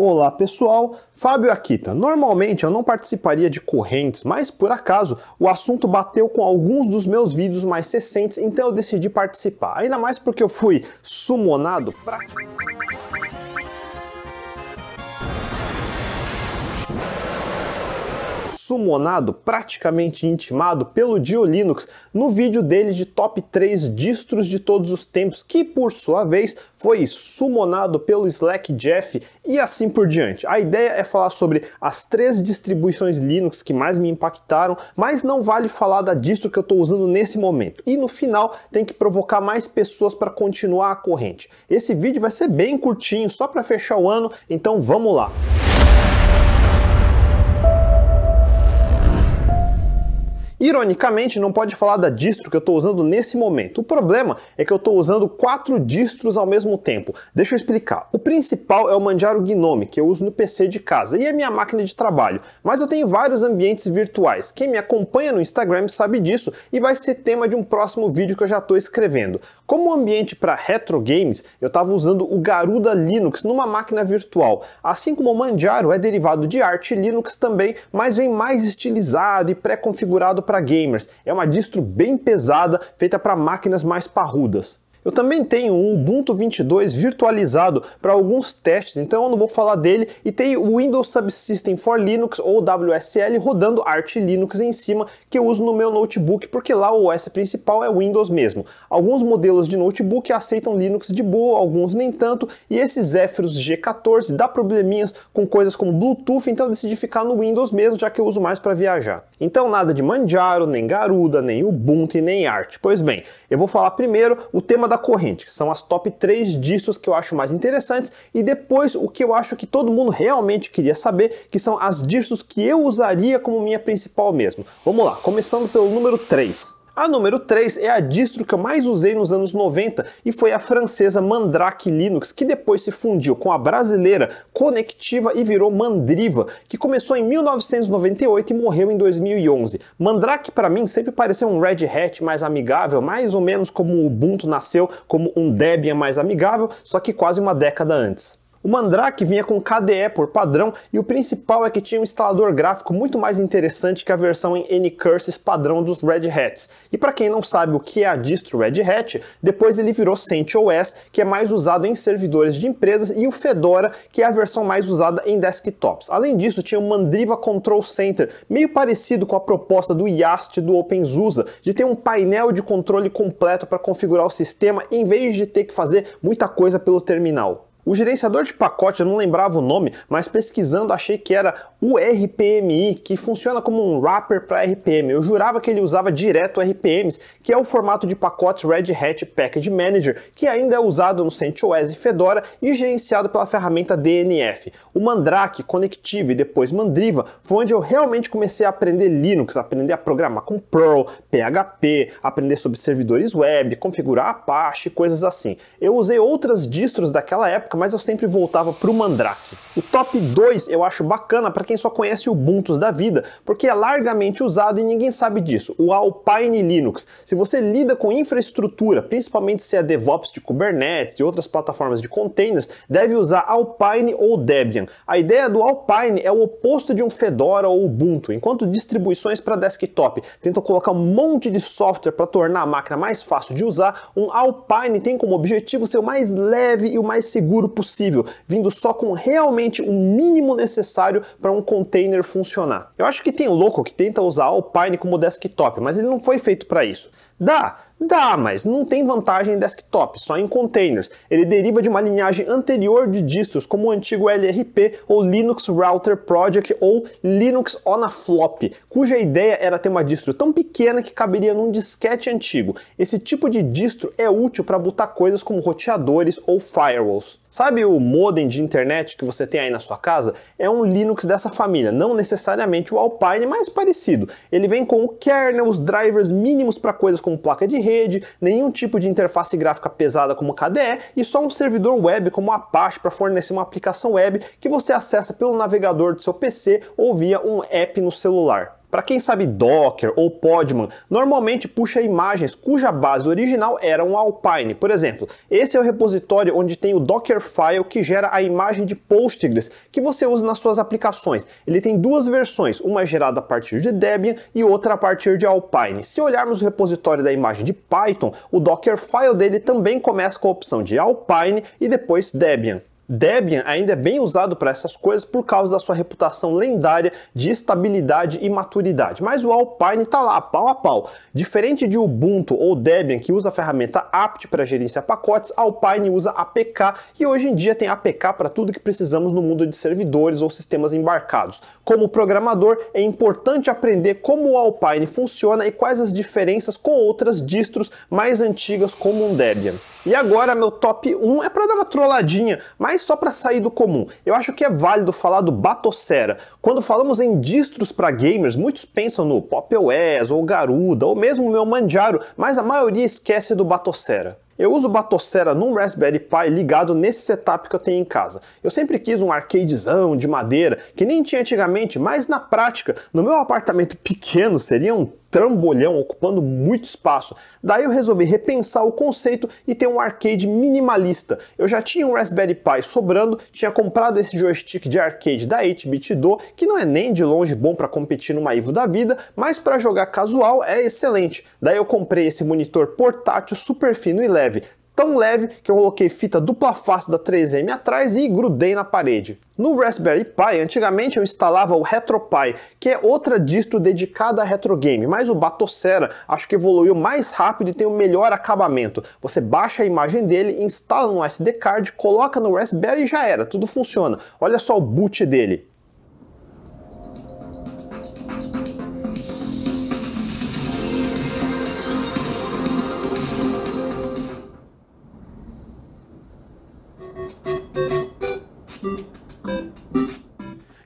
Olá pessoal, Fábio Akita. Normalmente eu não participaria de correntes, mas por acaso o assunto bateu com alguns dos meus vídeos mais recentes, então eu decidi participar. Ainda mais porque eu fui sumonado pra. Sumonado, praticamente intimado pelo Dio Linux no vídeo dele de top 3 distros de todos os tempos, que por sua vez foi sumonado pelo Slack Jeff e assim por diante. A ideia é falar sobre as três distribuições Linux que mais me impactaram, mas não vale falar da distro que eu estou usando nesse momento. E no final tem que provocar mais pessoas para continuar a corrente. Esse vídeo vai ser bem curtinho, só para fechar o ano, então vamos lá. Ironicamente, não pode falar da distro que eu estou usando nesse momento. O problema é que eu estou usando quatro distros ao mesmo tempo. Deixa eu explicar. O principal é o Manjaro Gnome, que eu uso no PC de casa, e é minha máquina de trabalho. Mas eu tenho vários ambientes virtuais. Quem me acompanha no Instagram sabe disso e vai ser tema de um próximo vídeo que eu já estou escrevendo. Como ambiente para retro games, eu estava usando o Garuda Linux numa máquina virtual. Assim como o Manjaro é derivado de Arch Linux também, mas vem mais estilizado e pré-configurado para gamers. É uma distro bem pesada, feita para máquinas mais parrudas. Eu também tenho um Ubuntu 22 virtualizado para alguns testes, então eu não vou falar dele, e tenho o Windows Subsystem for Linux ou WSL rodando Arch Linux em cima, que eu uso no meu notebook, porque lá o OS principal é Windows mesmo. Alguns modelos de notebook aceitam Linux de boa, alguns nem tanto, e esses Zephyrus G14 dá probleminhas com coisas como Bluetooth, então eu decidi ficar no Windows mesmo, já que eu uso mais para viajar. Então nada de Manjaro, nem Garuda, nem Ubuntu e nem Arch. Pois bem, eu vou falar primeiro o tema da corrente, que são as top 3 distros que eu acho mais interessantes, e depois o que eu acho que todo mundo realmente queria saber, que são as distros que eu usaria como minha principal mesmo. Vamos lá, começando pelo número 3. A número 3 é a distro que eu mais usei nos anos 90 e foi a francesa Mandrake Linux, que depois se fundiu com a brasileira Conectiva e virou Mandriva, que começou em 1998 e morreu em 2011. Mandrake para mim sempre pareceu um Red Hat mais amigável, mais ou menos como o Ubuntu nasceu como um Debian mais amigável, só que quase uma década antes. O Mandrake vinha com KDE por padrão e o principal é que tinha um instalador gráfico muito mais interessante que a versão em Anycurses padrão dos Red Hats. E para quem não sabe o que é a distro Red Hat, depois ele virou CentOS, que é mais usado em servidores de empresas, e o Fedora, que é a versão mais usada em desktops. Além disso, tinha o Mandriva Control Center, meio parecido com a proposta do YAST do OpenSUSE, de ter um painel de controle completo para configurar o sistema em vez de ter que fazer muita coisa pelo terminal. O gerenciador de pacote, eu não lembrava o nome, mas pesquisando achei que era o RPMI, que funciona como um wrapper para RPM. Eu jurava que ele usava direto RPMs, que é o formato de pacotes Red Hat Package Manager, que ainda é usado no CentOS e Fedora e gerenciado pela ferramenta DNF. O Mandrake, Connective e depois Mandriva foi onde eu realmente comecei a aprender Linux, aprender a programar com Perl, PHP, aprender sobre servidores web, configurar Apache, coisas assim. Eu usei outras distros daquela época, mas eu sempre voltava para o Mandrake. O top 2 eu acho bacana para quem só conhece o Ubuntu da vida, porque é largamente usado e ninguém sabe disso, o Alpine Linux. Se você lida com infraestrutura, principalmente se é DevOps de Kubernetes e outras plataformas de containers, deve usar Alpine ou Debian. A ideia do Alpine é o oposto de um Fedora ou Ubuntu, enquanto distribuições para desktop tentam colocar um monte de software para tornar a máquina mais fácil de usar, um Alpine tem como objetivo ser o mais leve e o mais seguro possível, vindo só com realmente o mínimo necessário para um container funcionar. Eu acho que tem louco que tenta usar Alpine como desktop, mas ele não foi feito para isso. Dá, dá, mas não tem vantagem em desktop, só em containers. Ele deriva de uma linhagem anterior de distros, como o antigo LRP ou Linux Router Project ou Linux on a Flop, cuja ideia era ter uma distro tão pequena que caberia num disquete antigo. Esse tipo de distro é útil para botar coisas como roteadores ou firewalls. Sabe o modem de internet que você tem aí na sua casa? É um Linux dessa família, não necessariamente o Alpine, mas parecido. Ele vem com o kernel, os drivers mínimos para coisas como placa de rede, nenhum tipo de interface gráfica pesada como KDE e só um servidor web como Apache para fornecer uma aplicação web que você acessa pelo navegador do seu PC ou via um app no celular. Para quem sabe Docker ou Podman, normalmente puxa imagens cuja base original era um Alpine. Por exemplo, esse é o repositório onde tem o Dockerfile que gera a imagem de Postgres que você usa nas suas aplicações. Ele tem duas versões, uma gerada a partir de Debian e outra a partir de Alpine. Se olharmos o repositório da imagem de Python, o Dockerfile dele também começa com a opção de Alpine e depois Debian. Debian ainda é bem usado para essas coisas por causa da sua reputação lendária de estabilidade e maturidade, mas o Alpine está lá pau a pau. Diferente de Ubuntu ou Debian, que usa a ferramenta apt para gerenciar pacotes, Alpine usa APK e hoje em dia tem APK para tudo que precisamos no mundo de servidores ou sistemas embarcados. Como programador, é importante aprender como o Alpine funciona e quais as diferenças com outras distros mais antigas como um Debian. E agora meu top 1 é para dar uma trolladinha, mas mas só para sair do comum. Eu acho que é válido falar do Batocera. Quando falamos em distros para gamers, muitos pensam no Pop OS ou Garuda ou mesmo o meu Manjaro, mas a maioria esquece do Batocera. Eu uso Batocera num Raspberry Pi ligado nesse setup que eu tenho em casa. Eu sempre quis um arcadezão de madeira, que nem tinha antigamente, mas na prática, no meu apartamento pequeno seria um trambolhão ocupando muito espaço. Daí eu resolvi repensar o conceito e ter um arcade minimalista. Eu já tinha um Raspberry Pi sobrando, tinha comprado esse joystick de arcade da 8-bit do, que não é nem de longe bom para competir numa Ivo da vida, mas para jogar casual é excelente. Daí eu comprei esse monitor portátil super fino e leve, tão leve que eu coloquei fita dupla face da 3M atrás e grudei na parede. No Raspberry Pi, antigamente eu instalava o RetroPie, que é outra distro dedicada a retro game, mas o Batocera acho que evoluiu mais rápido e tem o um melhor acabamento. Você baixa a imagem dele, instala no SD card, coloca no Raspberry e já era, tudo funciona. Olha só o boot dele.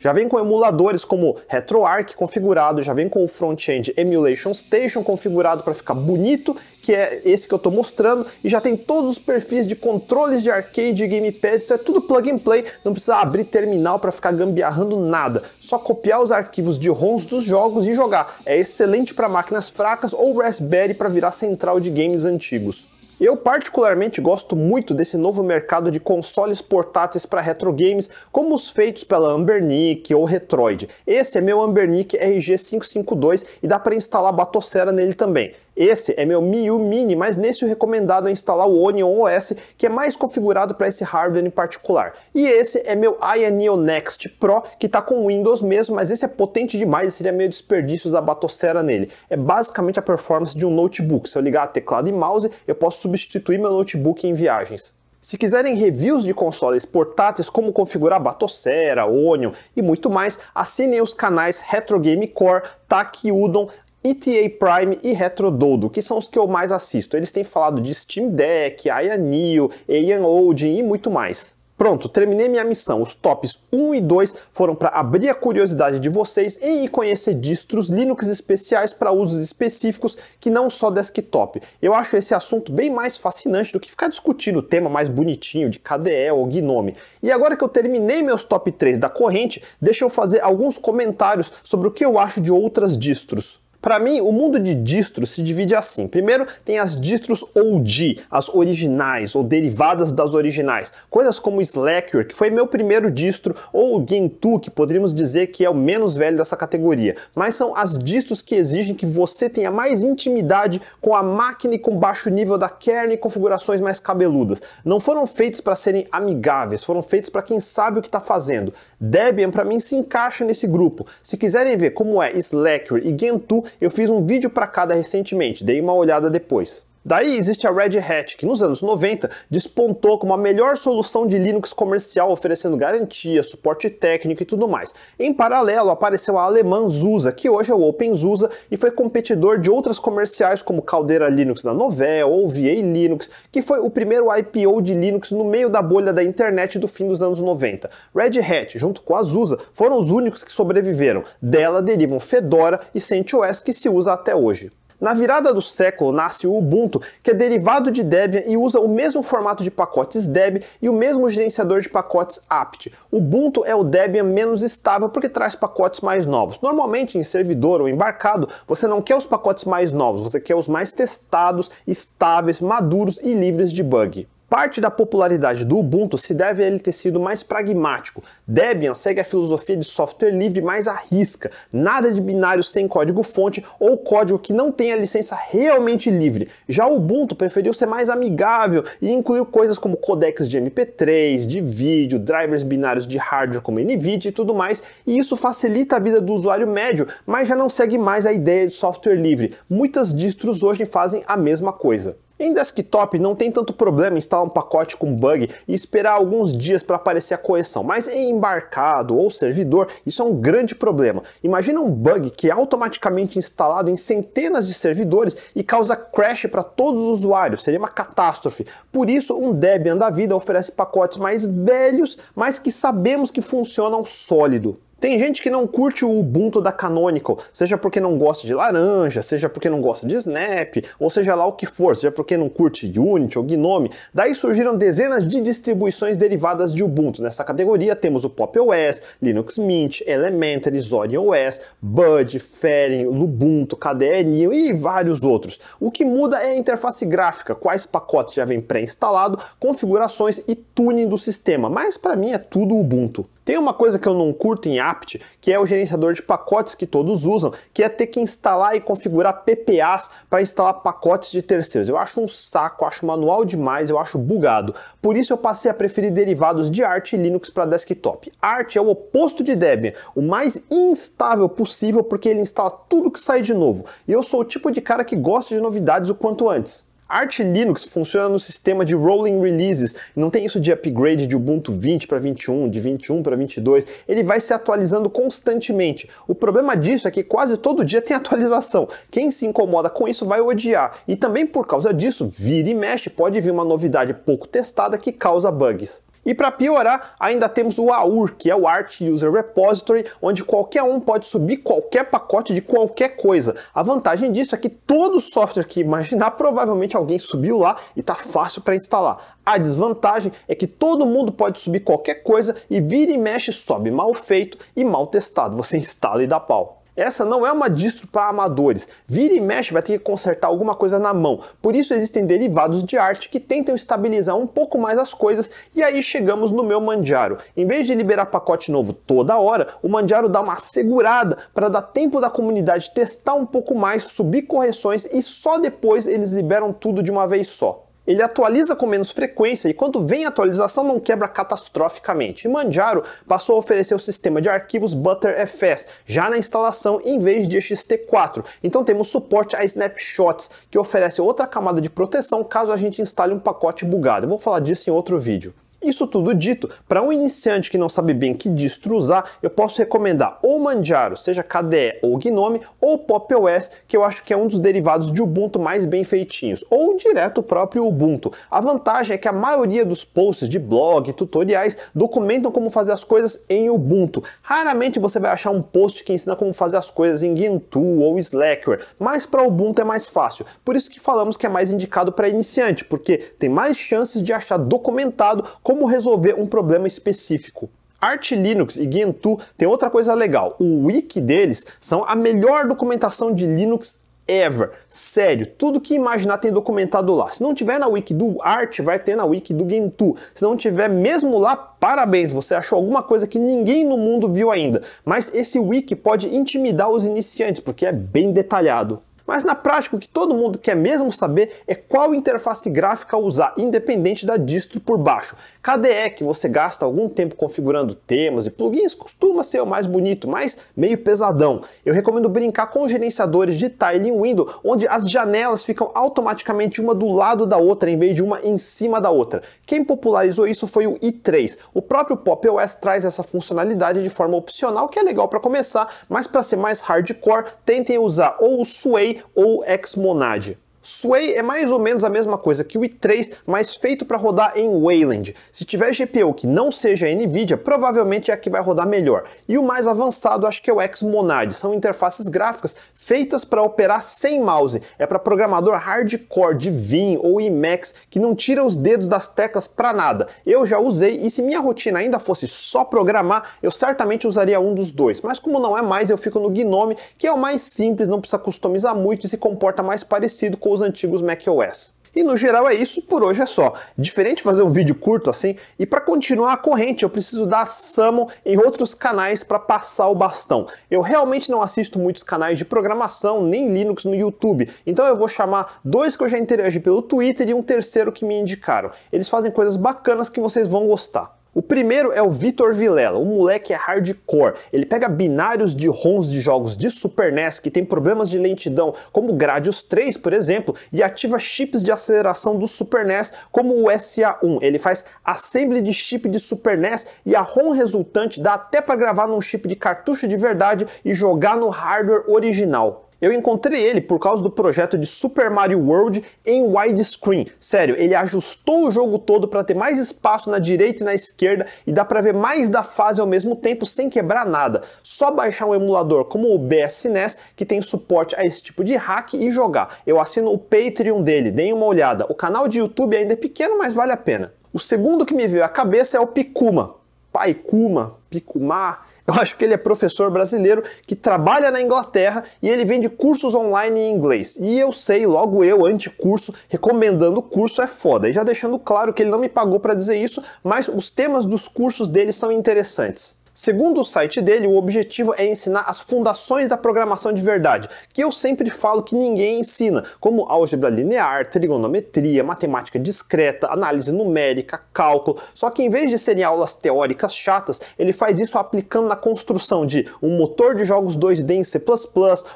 Já vem com emuladores como RetroArch configurado, já vem com o front-end Emulation Station configurado para ficar bonito, que é esse que eu estou mostrando, e já tem todos os perfis de controles de arcade e gamepad, isso é tudo plug and play, não precisa abrir terminal para ficar gambiarrando nada, só copiar os arquivos de ROMs dos jogos e jogar. É excelente para máquinas fracas ou Raspberry para virar central de games antigos. Eu particularmente gosto muito desse novo mercado de consoles portáteis para retro games, como os feitos pela Ambernic ou Retroid. Esse é meu Ambernic RG552 e dá para instalar Batocera nele também. Esse é meu Miu Mini, mas nesse o recomendado é instalar o Onion OS, que é mais configurado para esse hardware em particular. E esse é meu Aya Neo Next Pro, que está com Windows mesmo, mas esse é potente demais e seria meio desperdício usar batocera nele. É basicamente a performance de um notebook. Se eu ligar teclado e mouse, eu posso substituir meu notebook em viagens. Se quiserem reviews de consoles portáteis, como configurar Batocera, Onion e muito mais, assinem os canais Retro Game Core, TAC Udon, ETA Prime e RetroDodo, que são os que eu mais assisto. Eles têm falado de Steam Deck, Aya Neo, Ian Odin e muito mais. Pronto, terminei minha missão. Os tops 1 e 2 foram para abrir a curiosidade de vocês em conhecer distros Linux especiais para usos específicos que não só desktop. Eu acho esse assunto bem mais fascinante do que ficar discutindo o tema mais bonitinho de KDE ou Gnome. E agora que eu terminei meus top 3 da corrente, deixa eu fazer alguns comentários sobre o que eu acho de outras distros. Para mim, o mundo de distros se divide assim. Primeiro, tem as distros OG, as originais ou derivadas das originais. Coisas como Slackware, que foi meu primeiro distro, ou o Gentoo, que poderíamos dizer que é o menos velho dessa categoria. Mas são as distros que exigem que você tenha mais intimidade com a máquina e com baixo nível da kernel e configurações mais cabeludas. Não foram feitos para serem amigáveis, foram feitos para quem sabe o que está fazendo. Debian, para mim, se encaixa nesse grupo. Se quiserem ver como é Slackware e Gentoo, eu fiz um vídeo para cada recentemente, dei uma olhada depois. Daí existe a Red Hat, que nos anos 90 despontou como a melhor solução de Linux comercial, oferecendo garantia, suporte técnico e tudo mais. Em paralelo, apareceu a alemã Zusa, que hoje é o OpenSUSE e foi competidor de outras comerciais como Caldeira Linux da Novell ou VA Linux, que foi o primeiro IPO de Linux no meio da bolha da internet do fim dos anos 90. Red Hat, junto com a Zusa, foram os únicos que sobreviveram. Dela derivam Fedora e CentOS que se usa até hoje. Na virada do século nasce o Ubuntu, que é derivado de Debian e usa o mesmo formato de pacotes Deb e o mesmo gerenciador de pacotes apt. O Ubuntu é o Debian menos estável porque traz pacotes mais novos. Normalmente em servidor ou embarcado, você não quer os pacotes mais novos, você quer os mais testados, estáveis, maduros e livres de bug. Parte da popularidade do Ubuntu se deve a ele ter sido mais pragmático. Debian segue a filosofia de software livre mais à risca, nada de binário sem código-fonte ou código que não tenha licença realmente livre. Já o Ubuntu preferiu ser mais amigável e incluiu coisas como codecs de MP3, de vídeo, drivers binários de hardware como NVIDIA e tudo mais, e isso facilita a vida do usuário médio, mas já não segue mais a ideia de software livre. Muitas distros hoje fazem a mesma coisa. Em desktop não tem tanto problema instalar um pacote com bug e esperar alguns dias para aparecer a correção, mas em embarcado ou servidor isso é um grande problema. Imagina um bug que é automaticamente instalado em centenas de servidores e causa crash para todos os usuários, seria uma catástrofe. Por isso, um Debian da vida oferece pacotes mais velhos, mas que sabemos que funcionam sólido. Tem gente que não curte o Ubuntu da Canonical, seja porque não gosta de laranja, seja porque não gosta de Snap, ou seja lá o que for, seja porque não curte Unity ou Gnome. Daí surgiram dezenas de distribuições derivadas de Ubuntu. Nessa categoria temos o Pop OS, Linux Mint, Elementary, Zorin OS, Bud, Feren, Lubuntu, KDE e vários outros. O que muda é a interface gráfica, quais pacotes já vem pré-instalado, configurações e tuning do sistema, mas para mim é tudo Ubuntu. Tem uma coisa que eu não curto em apt, que é o gerenciador de pacotes que todos usam, que é ter que instalar e configurar PPAs para instalar pacotes de terceiros. Eu acho um saco, acho manual demais, eu acho bugado. Por isso eu passei a preferir derivados de Arch e Linux para desktop. Arch é o oposto de Debian, o mais instável possível porque ele instala tudo que sai de novo. E eu sou o tipo de cara que gosta de novidades o quanto antes. Arch Linux funciona no sistema de rolling releases, não tem isso de upgrade de Ubuntu 20 para 21, de 21 para 22, ele vai se atualizando constantemente. O problema disso é que quase todo dia tem atualização. Quem se incomoda com isso vai odiar. E também por causa disso, vira e mexe, pode vir uma novidade pouco testada que causa bugs. E para piorar, ainda temos o AUR, que é o Art User Repository, onde qualquer um pode subir qualquer pacote de qualquer coisa. A vantagem disso é que todo software que imaginar, provavelmente alguém subiu lá e está fácil para instalar. A desvantagem é que todo mundo pode subir qualquer coisa e vira e mexe sobe mal feito e mal testado. Você instala e dá pau. Essa não é uma distro para amadores. Vira e mexe vai ter que consertar alguma coisa na mão. Por isso existem derivados de arte que tentam estabilizar um pouco mais as coisas e aí chegamos no meu Manjaro. Em vez de liberar pacote novo toda hora, o Manjaro dá uma segurada para dar tempo da comunidade testar um pouco mais, subir correções e só depois eles liberam tudo de uma vez só ele atualiza com menos frequência e quando vem a atualização não quebra catastroficamente. E Manjaro passou a oferecer o sistema de arquivos Btrfs já na instalação em vez de ext4. Então temos suporte a snapshots, que oferece outra camada de proteção caso a gente instale um pacote bugado. Eu vou falar disso em outro vídeo. Isso tudo dito, para um iniciante que não sabe bem que distro usar, eu posso recomendar ou Manjaro, seja KDE ou Gnome, ou Pop OS, que eu acho que é um dos derivados de Ubuntu mais bem feitinhos, ou direto o próprio Ubuntu. A vantagem é que a maioria dos posts de blog tutoriais documentam como fazer as coisas em Ubuntu. Raramente você vai achar um post que ensina como fazer as coisas em Gentoo ou Slackware, mas para Ubuntu é mais fácil. Por isso que falamos que é mais indicado para iniciante, porque tem mais chances de achar documentado como resolver um problema específico. Arch Linux e Gentoo tem outra coisa legal. O wiki deles são a melhor documentação de Linux ever. Sério, tudo que imaginar tem documentado lá. Se não tiver na wiki do Arch, vai ter na wiki do Gentoo. Se não tiver mesmo lá, parabéns, você achou alguma coisa que ninguém no mundo viu ainda. Mas esse wiki pode intimidar os iniciantes, porque é bem detalhado. Mas na prática, o que todo mundo quer mesmo saber é qual interface gráfica usar, independente da distro por baixo. KDE, que você gasta algum tempo configurando temas e plugins, costuma ser o mais bonito, mas meio pesadão. Eu recomendo brincar com gerenciadores de tiling window, onde as janelas ficam automaticamente uma do lado da outra, em vez de uma em cima da outra. Quem popularizou isso foi o i3. O próprio Pop OS traz essa funcionalidade de forma opcional, que é legal para começar, mas para ser mais hardcore, tentem usar ou o Sway ou Xmonad. Sway é mais ou menos a mesma coisa que o i3, mas feito para rodar em Wayland. Se tiver GPU que não seja NVIDIA, provavelmente é a que vai rodar melhor. E o mais avançado acho que é o Xmonad, são interfaces gráficas feitas para operar sem mouse. É para programador hardcore de Vim ou Emacs que não tira os dedos das teclas para nada. Eu já usei e se minha rotina ainda fosse só programar, eu certamente usaria um dos dois. Mas como não é mais, eu fico no Gnome, que é o mais simples, não precisa customizar muito e se comporta mais parecido com os antigos macOS. E no geral é isso, por hoje é só. Diferente fazer um vídeo curto assim, e para continuar a corrente eu preciso dar summon em outros canais para passar o bastão. Eu realmente não assisto muitos canais de programação, nem Linux no YouTube, então eu vou chamar dois que eu já interagi pelo Twitter e um terceiro que me indicaram. Eles fazem coisas bacanas que vocês vão gostar. O primeiro é o Vitor Vilela, o moleque é hardcore. Ele pega binários de ROMs de jogos de Super NES que tem problemas de lentidão, como Gradius 3, por exemplo, e ativa chips de aceleração do Super NES, como o SA1. Ele faz assembly de chip de Super NES e a ROM resultante dá até para gravar num chip de cartucho de verdade e jogar no hardware original. Eu encontrei ele por causa do projeto de Super Mario World em widescreen. Sério, ele ajustou o jogo todo para ter mais espaço na direita e na esquerda e dá para ver mais da fase ao mesmo tempo sem quebrar nada. Só baixar um emulador como o BSNES que tem suporte a esse tipo de hack e jogar. Eu assino o Patreon dele, deem uma olhada. O canal de YouTube ainda é pequeno, mas vale a pena. O segundo que me veio à cabeça é o Picuma. Pai Kuma, Picumar eu acho que ele é professor brasileiro que trabalha na Inglaterra e ele vende cursos online em inglês. E eu sei, logo eu, anticurso, recomendando curso é foda. E já deixando claro que ele não me pagou para dizer isso, mas os temas dos cursos dele são interessantes. Segundo o site dele, o objetivo é ensinar as fundações da programação de verdade, que eu sempre falo que ninguém ensina, como álgebra linear, trigonometria, matemática discreta, análise numérica, cálculo. Só que em vez de serem aulas teóricas chatas, ele faz isso aplicando na construção de um motor de jogos 2D em C++,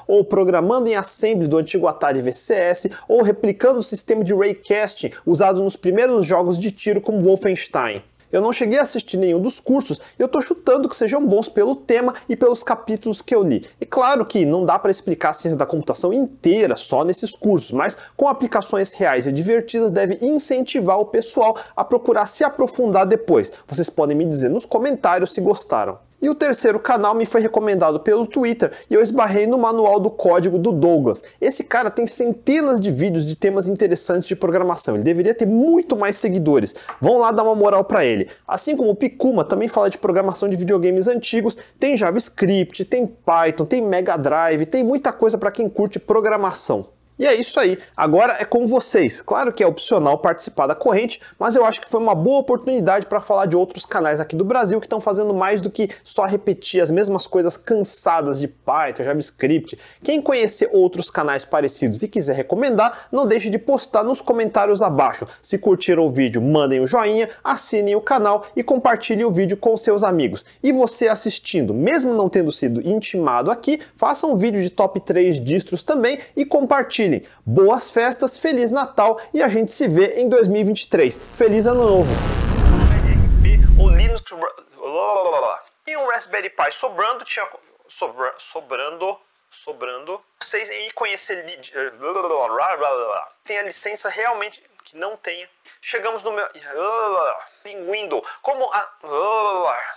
ou programando em assembly do antigo Atari VCS, ou replicando o sistema de raycasting usado nos primeiros jogos de tiro como Wolfenstein. Eu não cheguei a assistir nenhum dos cursos e eu estou chutando que sejam bons pelo tema e pelos capítulos que eu li. E claro que não dá para explicar a ciência da computação inteira só nesses cursos, mas com aplicações reais e divertidas deve incentivar o pessoal a procurar se aprofundar depois. Vocês podem me dizer nos comentários se gostaram. E o terceiro canal me foi recomendado pelo Twitter e eu esbarrei no manual do código do Douglas. Esse cara tem centenas de vídeos de temas interessantes de programação. Ele deveria ter muito mais seguidores. Vão lá dar uma moral para ele. Assim como o Picuma também fala de programação de videogames antigos, tem JavaScript, tem Python, tem Mega Drive, tem muita coisa para quem curte programação. E é isso aí. Agora é com vocês. Claro que é opcional participar da corrente, mas eu acho que foi uma boa oportunidade para falar de outros canais aqui do Brasil que estão fazendo mais do que só repetir as mesmas coisas cansadas de Python, JavaScript. Quem conhecer outros canais parecidos e quiser recomendar, não deixe de postar nos comentários abaixo. Se curtiram o vídeo, mandem o um joinha, assinem o canal e compartilhem o vídeo com seus amigos. E você assistindo, mesmo não tendo sido intimado aqui, faça um vídeo de top 3 distros também e compartilhe Boas festas, Feliz Natal e a gente se vê em 2023. Feliz Ano Novo! O Linux e um Raspberry Pi sobrando, tinha sobra, sobrando, sobrando. Vocês em conhecer tem a licença realmente que não tenha. Chegamos no meu Windows, como a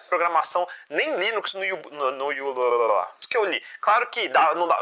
programação nem Linux no no, no, no que eu li. Claro que dá, não dá.